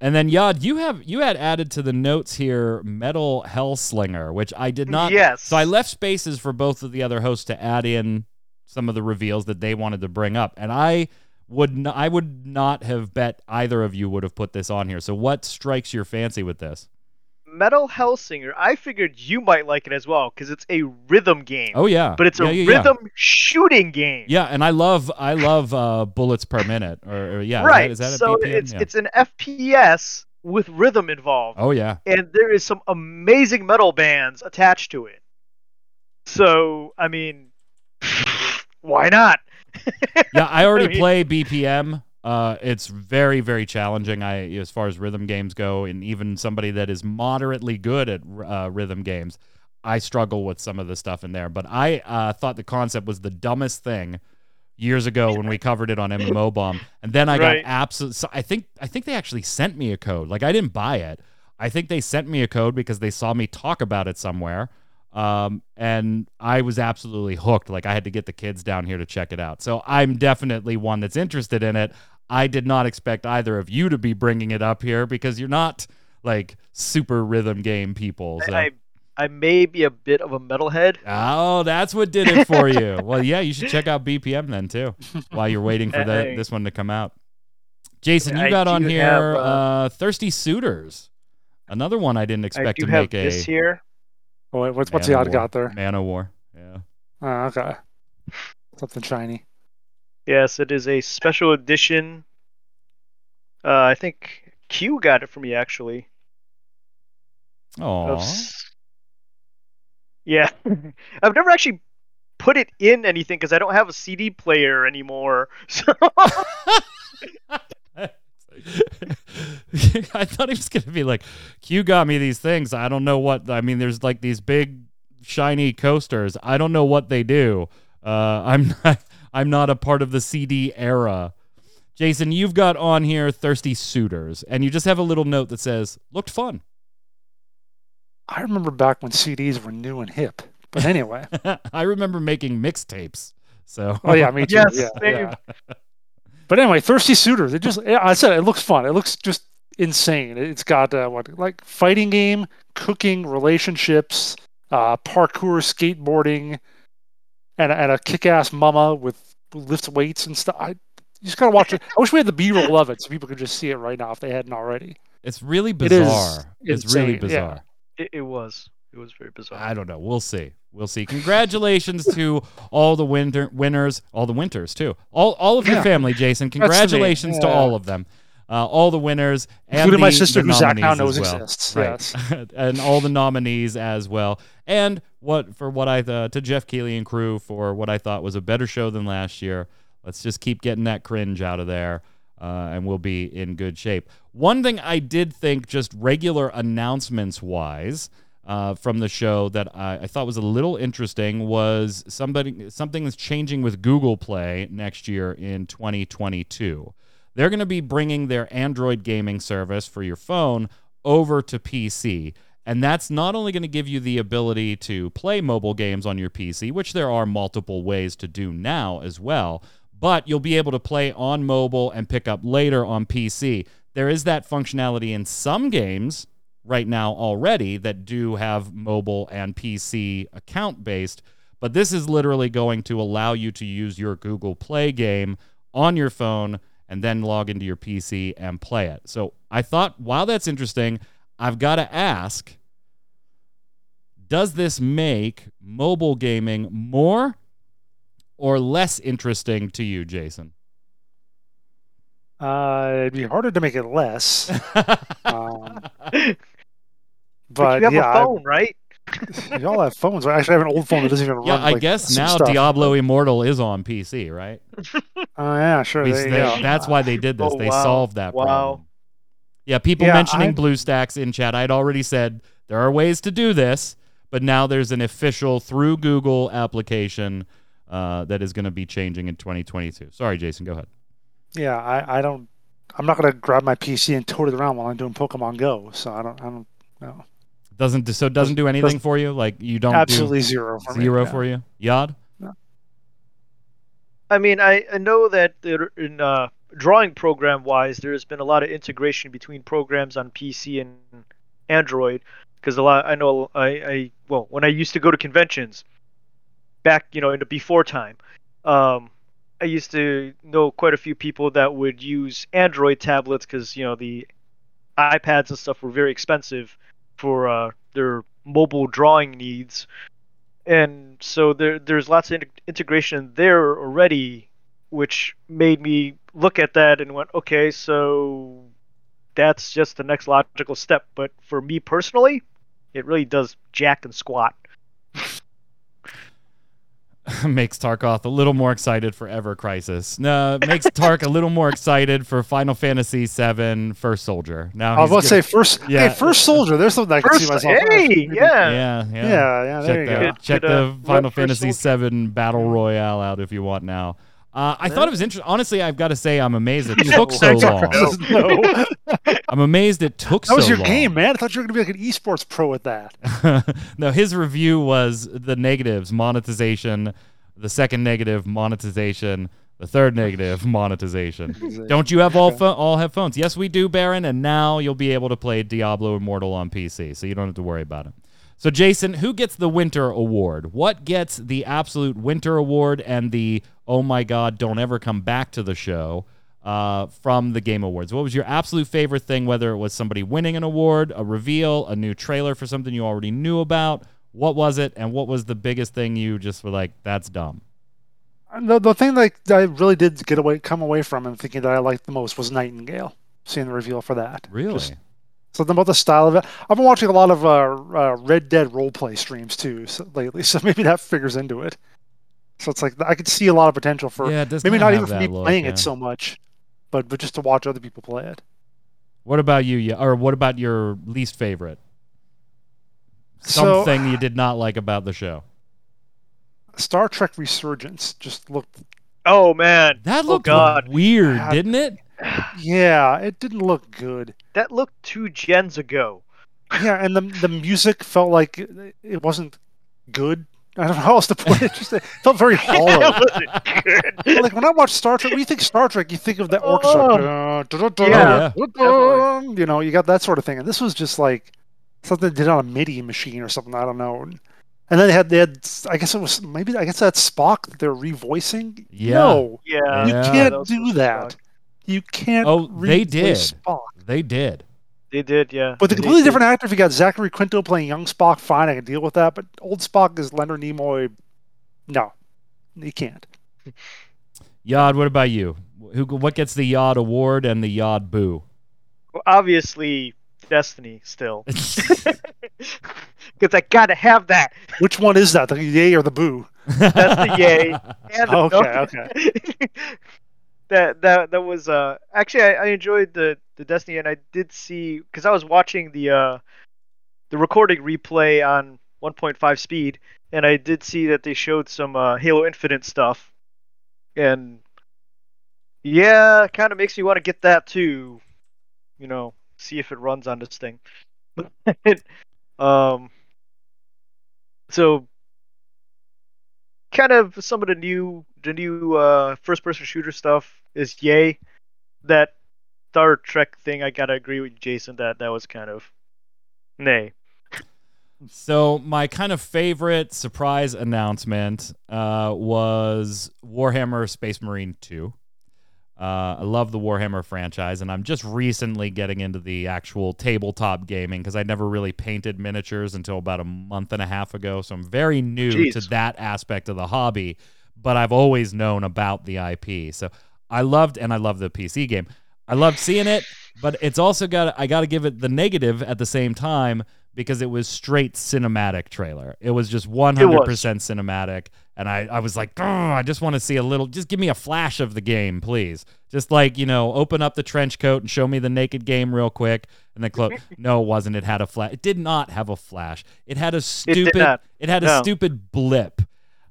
And then Yad, you have you had added to the notes here Metal Hellsinger, which I did not Yes. So I left spaces for both of the other hosts to add in some of the reveals that they wanted to bring up. And I would n- I would not have bet either of you would have put this on here. So what strikes your fancy with this? Metal Hellsinger. I figured you might like it as well because it's a rhythm game. Oh yeah. but it's a Yeah, yeah, yeah. rhythm shooting game. Yeah, and I love I love uh, bullets per minute. Or, or yeah, right. Is that, a so BPM? it's Yeah. it's an FPS with rhythm involved, Oh yeah. and there is some amazing metal bands attached to it. So I mean, why not? Yeah, I already mean- play BPM. Uh, it's very, very challenging. I, as far as rhythm games go, and even somebody that is moderately good at uh, rhythm games, I struggle with some of the stuff in there. But I uh, thought the concept was the dumbest thing years ago when we covered it on MMO Bomb, and then I Right. got absolute. So I think I think they actually sent me a code. Like I didn't buy it. I think they sent me a code because they saw me talk about it somewhere. Um, and I was absolutely hooked. Like I had to get the kids down here to check it out. So I'm definitely one that's interested in it. I did not expect either of you to be bringing it up here because you're not like super rhythm game people. So. I I may be a bit of a metalhead. Oh, that's what did it for you. well, yeah, you should check out BPM then too, while you're waiting for the, this one to come out. Jason, you I got on here have, uh, uh, Thirsty Suitors, another one I didn't I expect do to have make a this here. Oh, wait, what's, what's the odd Man-O-War. got there? Man of War. Yeah. Oh, okay. Something shiny. Yes, it is a special edition. Uh, I think Q got it for me actually. Oh, s- Yeah, I've never actually put it in anything because I don't have a CD player anymore. So I thought he was gonna be like, "Q got me these things. I don't know what. I mean, there's like these big shiny coasters. I don't know what they do. Uh, I'm not. I'm not a part of the CD era." Jason, you've got on here thirsty suitors, and you just have a little note that says, "Looked fun." I remember back when CDs were new and hip. But anyway. I remember making mixtapes. So, oh yeah, me too. Yes, yeah, same. yeah. But anyway, Thirsty Suitors. It just, I said it looks fun. It looks just insane. It's got uh, what like fighting game, cooking, relationships, uh, parkour, skateboarding, and a- and a kick-ass mama with who lifts weights and stuff. I you just gotta watch it. I wish we had the B-roll of it so people could just see it right now if they hadn't already. it's really It is bizarre. it's really insane, yeah. bizarre. it, it was it was very bizarre. I don't know. We'll see. We'll see. Congratulations to all the winter winners, all the winters too. All all of your Yeah. family, Jason. That's the main- Congratulations to all of them. Uh, all the winners and Including my sister, who Zach now knows well. exists. Right. Yes. and all the nominees as well. And what for what I uh, to Geoff Keighley and crew for what I thought was a better show than last year. Let's just keep getting that cringe out of there, uh, and we'll be in good shape. One thing I did think, just regular announcements wise, uh, from the show that I, I thought was a little interesting was somebody something that's changing with Google Play next year in 2022. They're going to be bringing their Android gaming service for your phone over to PC. And that's not only going to give you the ability to play mobile games on your PC, which there are multiple ways to do now as well, but you'll be able to play on mobile and pick up later on PC. There is that functionality in some games right now already that do have mobile and PC account based, but this is literally going to allow you to use your Google Play game on your phone and then log into your PC and play it. So I thought, while that's interesting, I've got to ask does this make mobile gaming more or less interesting to you, Jason? Uh, it'd be harder to make it less. Um, but but you have yeah, a I- phone, right? You all have phones. I actually have an old phone that doesn't even Yeah, run. I like, guess now stuff. Diablo Immortal is on PC, right? Oh yeah, sure. Because they- go. that's why they did this. Oh, they wow. solved that Wow. problem. Yeah, people Yeah, mentioning I- BlueStacks in chat. I'd already said there are ways to do this, but now there's an official through Google application uh, that is going to be changing in 2022. Sorry, Jason, go ahead. Yeah, I, I don't. I'm not gonna grab my PC and tote it around while I'm doing Pokemon Go. So I don't. I don't know. Doesn't so it doesn't do anything doesn't- for you? Like you don't Absolutely zero. do For me, zero yeah. for you? Yod? I mean, I, I know that there, in uh, drawing program wise, there's been a lot of integration between programs on PC and Android. Because a lot, I know, I, I well, when I used to go to conventions, back you know in the before time, um, I used to know quite a few people that would use Android tablets because you know the iPads and stuff were very expensive for uh, their mobile drawing needs. And so there there's lots of in- integration there already which made me look at that and went okay so that's just the next logical step. But for me personally it really does jack and squat makes Tarkoth a little more excited for Ever Crisis. No, makes Tark a little more excited for Final Fantasy VII First Soldier. Now I was going to say first. Yeah. Hey, first soldier. There's something I can see myself. in. hey yeah yeah, yeah, yeah, yeah. There check you the, go. Check could, the uh, Final Fantasy VII Battle Royale out if you want now. Uh, I thought it was interesting. Honestly, I've got to say, I'm amazed it took so long. no. I'm amazed it took That was so your long. game, man. I thought you were gonna be like an esports pro at that. no, his review was the negatives, monetization, the second negative, monetization, the third negative, monetization. Don't you have all pho- all have phones? Yes, we do, Baron, and now you'll be able to play Diablo Immortal on PC, so you don't have to worry about it. So, Jason, who gets the Winter Award? What gets the absolute Winter Award and the oh my god, don't ever come back to the show uh, from the Game Awards? What was your absolute favorite thing, whether it was somebody winning an award, a reveal, a new trailer for something you already knew about? What was it, and what was the biggest thing you just were like, that's dumb? The, the thing that I really did get away, come away from, and thinking that I liked the most was Nightingale. Seeing the reveal for that. Really? Just something about the style of it. I've been watching a lot of uh, uh, Red Dead roleplay streams too so, lately, so maybe that figures into it. So it's like I could see a lot of potential for yeah, maybe not even for me look, playing yeah. it so much, but but just to watch other people play it. What about you? Yeah, or what about your least favorite? So- Something you did not like about the show. Star Trek Resurgence just looked, oh man That oh looked god weird, God. didn't it? yeah, it didn't look good. that looked two gens ago Yeah, and the the music felt like it- it wasn't good. I don't know how else to put it. Just it felt very hollow. that good like when I watch Star Trek, when you think Star Trek, you think of the Oh. orchestra. Dun, dun, dun, Yeah, dun, dun, you know, you got that sort of thing. And this was just like something they did on a MIDI machine or something. I don't know. And, and then they had they had I guess it was maybe I guess that's Spock that they're revoicing. Yeah. No, yeah you Yeah. can't was do that. suck. You can't. Oh, they did. Spock. They did. They did yeah With a They completely did. different actor, if you got Zachary Quinto playing young Spock, fine, I can deal with that. But old Spock is Leonard Nimoy. No, he can't. Yod, what about you? Who? What gets the Yod award and the Yod boo? Well, obviously Destiny still because I gotta have that Which one is that? The yay or the boo? That's the yay. and the Okay, no. okay. That that that was uh actually I, I enjoyed the the Destiny and I did see because I was watching the uh the recording replay on 1.5 speed and I did see that they showed some uh, Halo Infinite stuff and yeah, kind of makes me want to get that too. You know, see if it runs on this thing. um, so kind of some of the new the new uh, first person shooter stuff is yay. That Star Trek thing, I gotta agree with Jason that that was kind of nay. So my kind of favorite surprise announcement uh, was Warhammer Space Marine 2. Uh, I love the Warhammer franchise, and I'm just recently getting into the actual tabletop gaming because I never really painted miniatures until about a month and a half ago. So I'm very new Jeez. to that aspect of the hobby, but I've always known about the IP. So I loved, and I love the PC game. I loved seeing it, but it's also got I got to give it the negative at the same time because it was straight cinematic trailer. It was just 100% cinematic. And I, I was like, I just want to see a little, just give me a flash of the game, please. Just like, you know, open up the trench coat and show me the naked game real quick. And then close. no, it wasn't. It had a flash. It did not have a flash. It had a stupid, not. it had a stupid blip.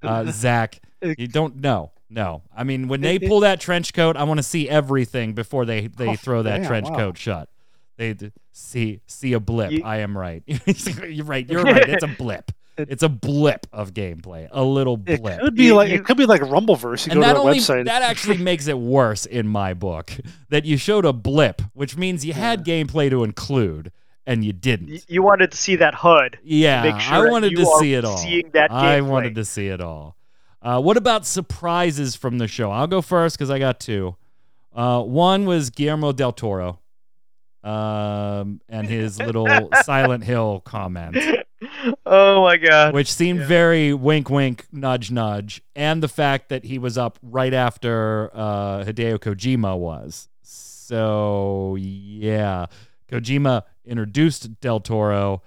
Uh, Zach, you don't know. No. I mean, when they pull that trench coat, I want to see everything before they, they Oh, throw that damn, trench wow. coat shut. They see see a blip. You- I am right. you're right. You're right. It's a blip. It's a blip of gameplay. A little blip. It could be like you- it could be like Rumbleverse. You and go that to the only website. that actually makes it worse in my book. That you showed a blip, which means you had gameplay to include, and you didn't. You wanted to see that HUD. Yeah, make I wanted to see it all. seeing that I gameplay. wanted to see it all. Uh, what about surprises from the show? I'll go first because I got two. Uh, one was Guillermo del Toro, um, and his little Silent Hill comment, oh my god. which seemed Yeah. very wink, wink, nudge, nudge, and the fact that he was up right after uh, Hideo Kojima was. So yeah, Kojima introduced Del Toro.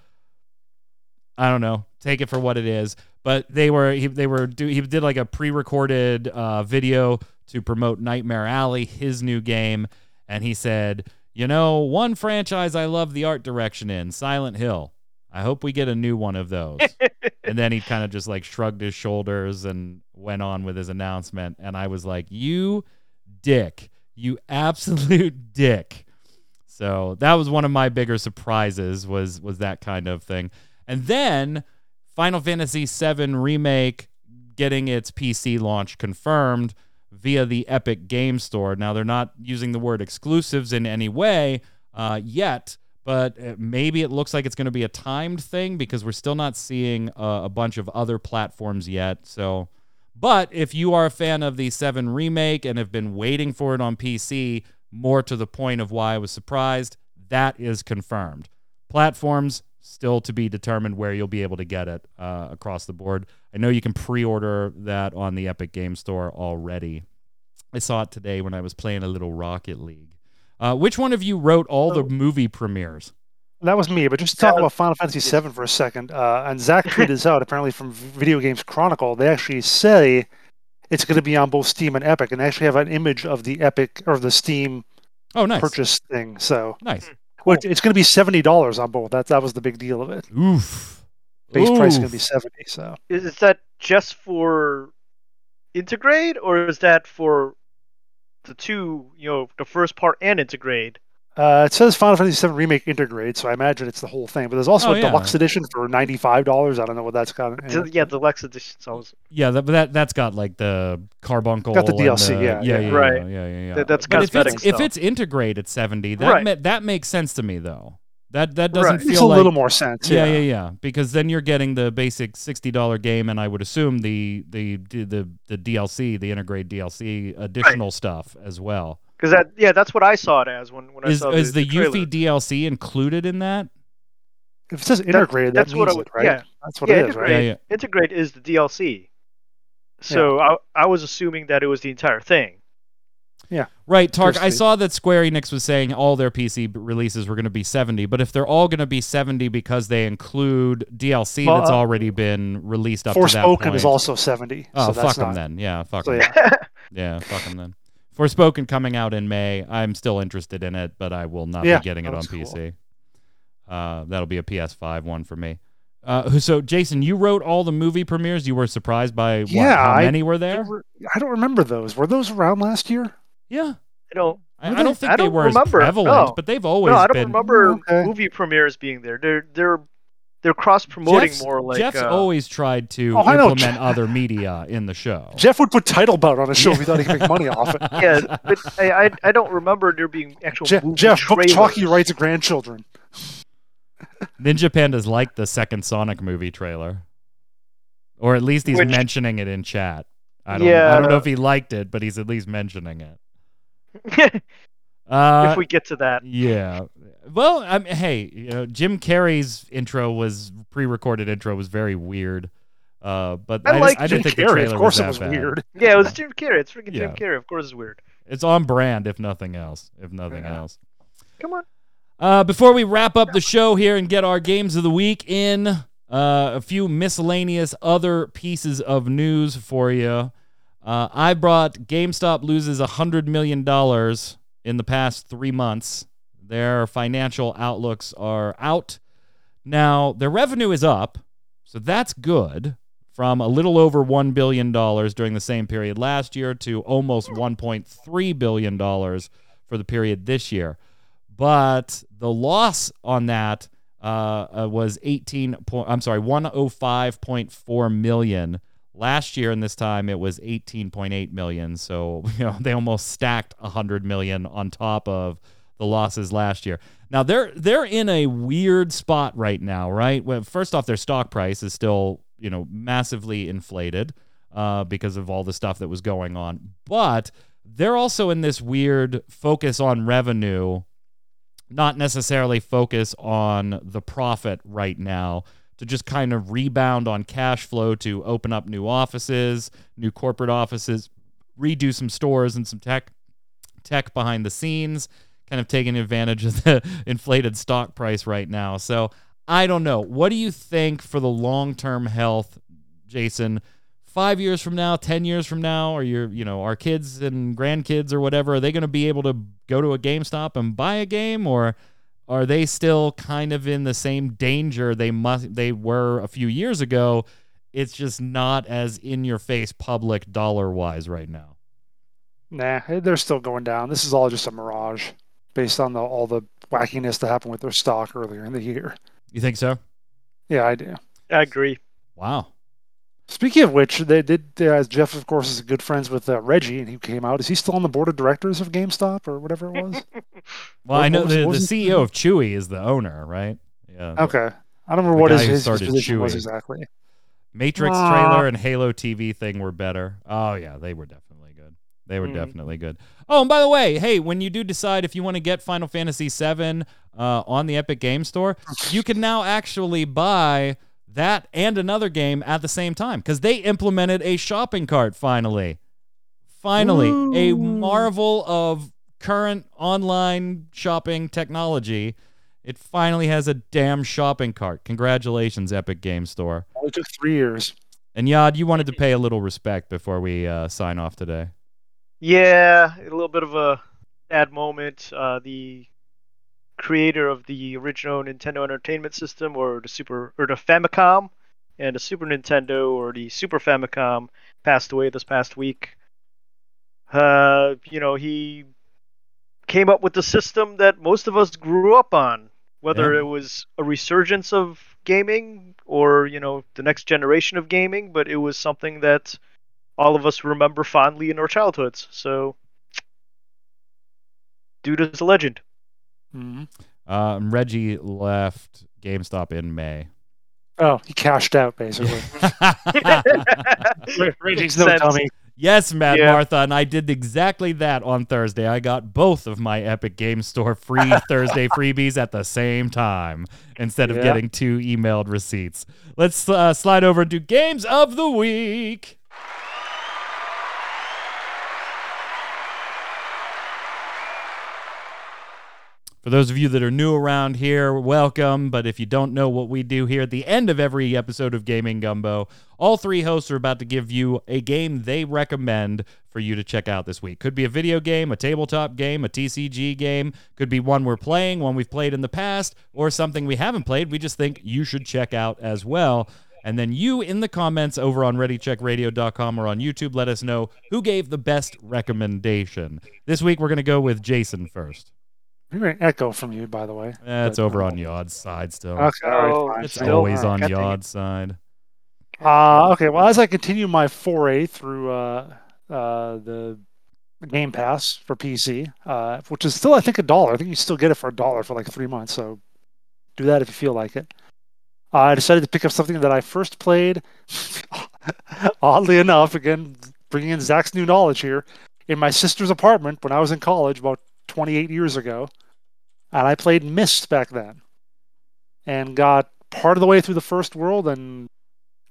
I don't know. Take it for what it is. But they were he, they were do he did like a pre-recorded uh, video to promote Nightmare Alley, his new game, and he said, "You know, one franchise I love the art direction in, Silent Hill. I hope we get a new one of those." and then he kind of just like shrugged his shoulders and went on with his announcement, and I was like, "You dick, you absolute dick." So that was one of my bigger surprises was was that kind of thing. And then Final Fantasy VII remake getting its PC launch confirmed via the Epic Game Store. Now they're not using the word exclusives in any way uh, yet, but uh, maybe it looks like it's going to be a timed thing because we're still not seeing a bunch of other platforms yet. So, but if you are a fan of the 7 remake and have been waiting for it on PC, more to the point of why I was surprised, that is confirmed. Platforms still to be determined where you'll be able to get it uh, across the board. I know you can pre-order that on the Epic Game Store already. I saw it today when I was playing a little Rocket League. Uh, which one of you wrote all the Oh. movie premieres? That was me, but just to talk about Final Fantasy VII for a second. Uh, and Zach tweeted this out apparently from Video Games Chronicle. They actually say it's going to be on both Steam and Epic, and I actually have an image of the Epic or the Steam Oh, nice, purchase thing. So, nice. which it's going to be seventy dollars on both. That that was the big deal of it. Oof. Base price is going to be seventy. So Is, is that just for integrate, or is that for the two? You know, the first part and integrate. Uh, it says Final Fantasy VII Remake Integrate, so I imagine it's the whole thing. But there's also Oh, a yeah. deluxe edition for ninety five dollars. I don't know what that's got. in So, it. yeah, the Lex edition. So Yeah, that, but that that's got like the carbuncle. Got the DLC, the- yeah, yeah, yeah. yeah, Right. yeah, yeah, yeah. That- that's but if cosmetic it's if it's integrate at seventy, that Right. ma- that makes sense to me though. That that doesn't Right. feel It's a like little more sense. yeah, Yeah, yeah, yeah. Because then you're getting the basic sixty dollar game, and I would assume the the the the DLC, the integrate DLC, additional stuff as well. Because that yeah, that's what I saw it as when when I saw is the, the, trailer. Yuffie DLC included in that? If it says integrated, that, that's what means I it, would- right? yeah. That's what Yeah, it is, right? Yeah, integrate. yeah. Integrate is the DLC. So I I was assuming that it was the entire thing. Yeah. Right, Tark. I saw that Square Enix was saying all their PC b- releases were going to be 70, but if they're all going to be 70 because they include DLC Well, that's uh, already been released up to that Forspoken point. is also seventy. Oh, so fuck that's them not, then. Yeah, fuck So them. yeah, Yeah, fuck them then. Forspoken coming out in May. I'm still interested in it, but I will not Yeah, be getting it on looks cool. PC. Uh, that'll be a PS5 one for me. Uh, so, Jason, you wrote all the movie premieres. You were surprised by what, Yeah, how I- many were there? don't I don't remember those. Were those around last year? Yeah, I don't. I, I don't think I they don't were remember. as prevalent, No. but they've always No, I don't been. remember Okay. movie premieres being there. They're they're they're cross promoting more like Geoff's uh, always tried to Oh, I know. implement other media in the show. Geoff would put title bout on a show if he thought he could make money off it. yeah, but I, I I don't remember there being actual Je- movie Geoff, book trailers. Chalky Wright's grandchildren. Ninja Panda's like the second Sonic movie trailer, or at least he's Which- mentioning it in chat. I don't. Yeah. I don't know if he liked it, but he's at least mentioning it. Uh, if we get to that. yeah. Well, I mean, hey, you know, Jim Carrey's intro was pre-recorded intro was very weird. Uh, but I I, like I didn't Jim think the Carrey, of course was it was bad. weird. Yeah, it was Jim Carrey. It's freaking Yeah. Jim Carrey. Of course, it's weird. It's on brand, if nothing else. If nothing Yeah. else. Come on. Uh, before we wrap up the show here and get our games of the week in, uh, a few miscellaneous other pieces of news for you. Uh, I brought GameStop loses $100 million in the past three months. Their financial outlooks are out. Now, their revenue is up, so that's good from a little over $1 billion during the same period last year to almost $1.3 billion for the period this year. But the loss on that uh, uh, was 18 point, I'm sorry, 105.4 million. Last year and this time it was 18.8 million. So, you know, they almost stacked 100 million on top of the losses last year. Now they're they're in a weird spot right now, right? Well, first off, their stock price is still you know massively inflated uh, because of all the stuff that was going on, but they're also in this weird focus on revenue, not necessarily focus on the profit right now. To just kind of rebound on cash flow to open up new offices, new corporate offices, redo some stores and some tech tech behind the scenes kind of taking advantage of the inflated stock price right now. So I don't know. What do you think for the long term health, Jason? Five years from now, ten years from now, or your, you know, our kids and grandkids or whatever, are they going to be able to go to a GameStop and buy a game, or are they still kind of in the same danger they must they were a few years ago? It's just not as in your face public dollar wise right now. Nah, they're still going down. This is all just a mirage based on the, all the wackiness that happened with their stock earlier in the year. You think so? Yeah, I do. I agree. Wow. Speaking of which, they did. Uh, Geoff, of course, is good friends with uh, Reggie, and he came out. Is he still on the board of directors of GameStop or whatever it was? well, I know the, the CEO of Chewy is the owner, right? Yeah. Okay. I don't remember what his, his, his position Chewy. was exactly. Matrix uh, trailer and Halo TV thing were better. Oh yeah, they were definitely good. They were mm. definitely good. Oh, and by the way, hey, when you do decide if you want to get Final Fantasy VII uh, on the Epic Game Store, you can now actually buy that and another game at the same time because they implemented a shopping cart finally. Finally, Ooh. a marvel of current online shopping technology. It finally has a damn shopping cart. Congratulations, Epic Game Store. It took three years. And Yad, you wanted to pay a little respect before we uh, sign off today. Yeah, a little bit of a sad moment. Uh, the creator of the original Nintendo Entertainment System, or the Super, or the Famicom, and the Super Nintendo, or the Super Famicom, passed away this past week. Uh, you know, he came up with the system that most of us grew up on, whether yeah. it was a resurgence of gaming or you know the next generation of gaming, but it was something that all of us remember fondly in our childhoods. So, dude is a legend. Mm-hmm. Um, Reggie left GameStop in May. Oh, he cashed out basically. Reggie's no dummy. Yes, Matt yeah. Martha, and I did exactly that on Thursday. I got both of my Epic Game Store free Thursday freebies at the same time instead of yeah. getting two emailed receipts. Let's uh, slide over to Games of the Week. For those of you that are new around here, welcome. But if you don't know what we do here at the end of every episode of Gaming Gumbo, all three hosts are about to give you a game they recommend for you to check out this week. Could be a video game, a tabletop game, a TCG game, could be one we're playing, one we've played in the past, or something we haven't played we just think you should check out as well. And then you in the comments over on ReadyCheckRadio.com or on YouTube, let us know who gave the best recommendation. This week we're going to go with Jason first. We're hearing echo from you, by the way. Yeah, it's over on Yod's side still. Okay, oh, it's still, always right, on Yod's side. Uh, okay, well, as I continue my foray through uh, uh, the Game Pass for PC, uh, which is still, I think, a dollar. I think you still get it for a dollar for like three months. So do that if you feel like it. Uh, I decided to pick up something that I first played, oddly enough, again, bringing in Zach's new knowledge here, in my sister's apartment when I was in college about 28 years ago, and I played Myst back then, and got part of the way through the first world and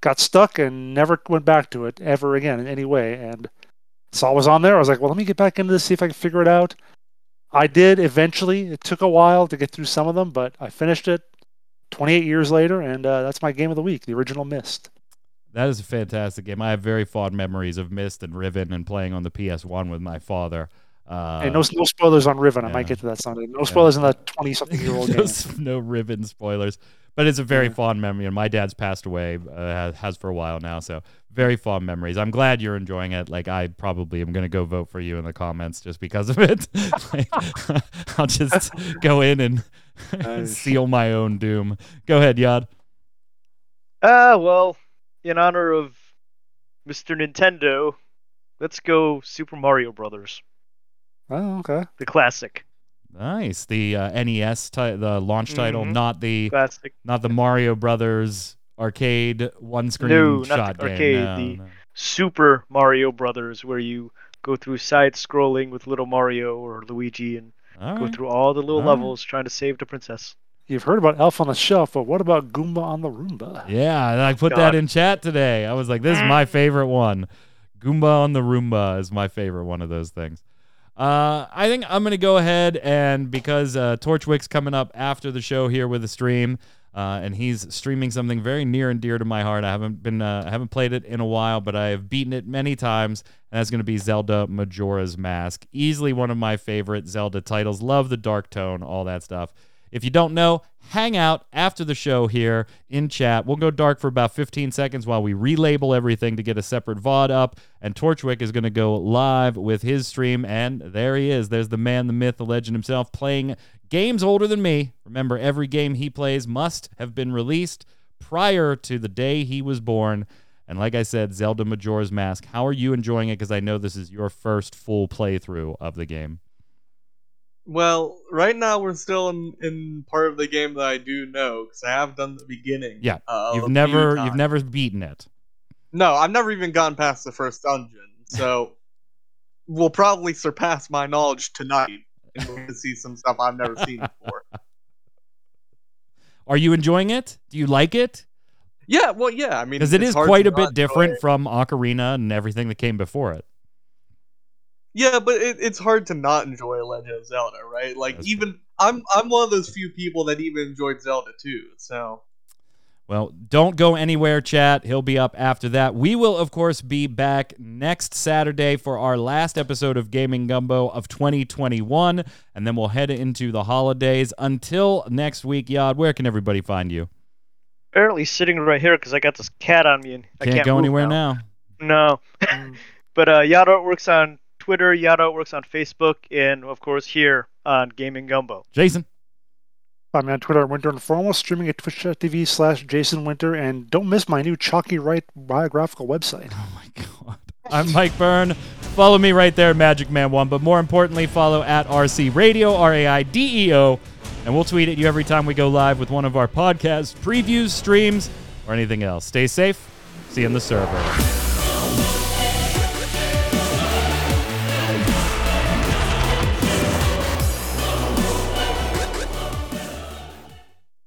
got stuck and never went back to it ever again in any way. And saw it was on there. I was like, well, let me get back into this, see if I can figure it out. I did eventually. It took a while to get through some of them, but I finished it 28 years later, and uh, that's my game of the week, the original Myst. That is a fantastic game. I have very fond memories of Myst and Riven and playing on the PS1 with my father. Uh, and no, no spoilers on Riven. I yeah. might get to that Sunday. No spoilers in that 20 something year old no, game. no Riven spoilers, but it's a very Yeah. fond memory. And my dad's passed away, uh, has, has for a while now, so very fond memories. I'm glad you're enjoying it. Like I probably am gonna go vote for you in the comments just because of it. Like, I'll just go in and Nice. seal my own doom. Go ahead, Yad. Ah, well, in honor of Mr. Nintendo, let's go Super Mario Brothers, Oh, okay. the classic. Nice. The uh, NES, ti- the launch title, Mhm. not the Classic. not the Mario Brothers arcade one screen No, not the game. arcade, No, the- no. Super Mario Brothers, where you go through side scrolling with little Mario or Luigi and All go right. through all the little Alright. levels trying to save the princess. You've heard about Elf on the Shelf, but what about Goomba on the Roomba? Yeah, I put God. that in chat today. I was like, this is my favorite one. Goomba on the Roomba is my favorite one of those things. Uh, I think I'm gonna go ahead and because uh, Torchwick's coming up after the show here with a stream, uh, and he's streaming something very near and dear to my heart. I haven't been, uh, I haven't played it in a while, but I have beaten it many times, and that's gonna be Zelda Majora's Mask. Easily one of my favorite Zelda titles. Love the dark tone, all that stuff. If you don't know, hang out after the show here in chat. We'll go dark for about 15 seconds while we relabel everything to get a separate VOD up. And Torchwick is going to go live with his stream. And there he is. There's the man, the myth, the legend himself playing games older than me. Remember, every game he plays must have been released prior to the day he was born. And like I said, Zelda Majora's Mask. How are you enjoying it? Because I know this is your first full playthrough of the game. Well, right now we're still in, in part of the game that I do know because I have done the beginning. Yeah, uh, You've never, you've never beaten it. No, I've never even gone past the first dungeon, so we'll probably surpass my knowledge tonight and we'll see some stuff I've never seen before. Are you enjoying it? Do you like it? Yeah, well, yeah. I mean, Because it's quite a bit different it. from Ocarina and everything that came before it. Yeah, but it, it's hard to not enjoy Legend of Zelda, right? Like That's even I'm I'm one of those few people that even enjoyed Zelda too. So Well, don't go anywhere, chat. He'll be up after that. We will, of course, be back next Saturday for our last episode of Gaming Gumbo of 2021, and then we'll head into the holidays. Until next week, Yod, where can everybody find you? Apparently sitting right here because I got this cat on me and I Can't, can't go move anywhere now. No. but uh, Yacht Artworks on Twitter, Yacht Works on Facebook, and of course here on Gaming Gumbo. Jason. Find me on Twitter at Winter Informal, streaming at twitch.tv slash Jason Winter, and don't miss my new Chalky Wright biographical website. Oh my god. I'm Mike Byrne. Follow me right there, Magic Man One. But more importantly, follow at RC Radio, R A I D E O, and we'll tweet at you every time we go live with one of our podcasts, previews, streams, or anything else. Stay safe. See you in the server.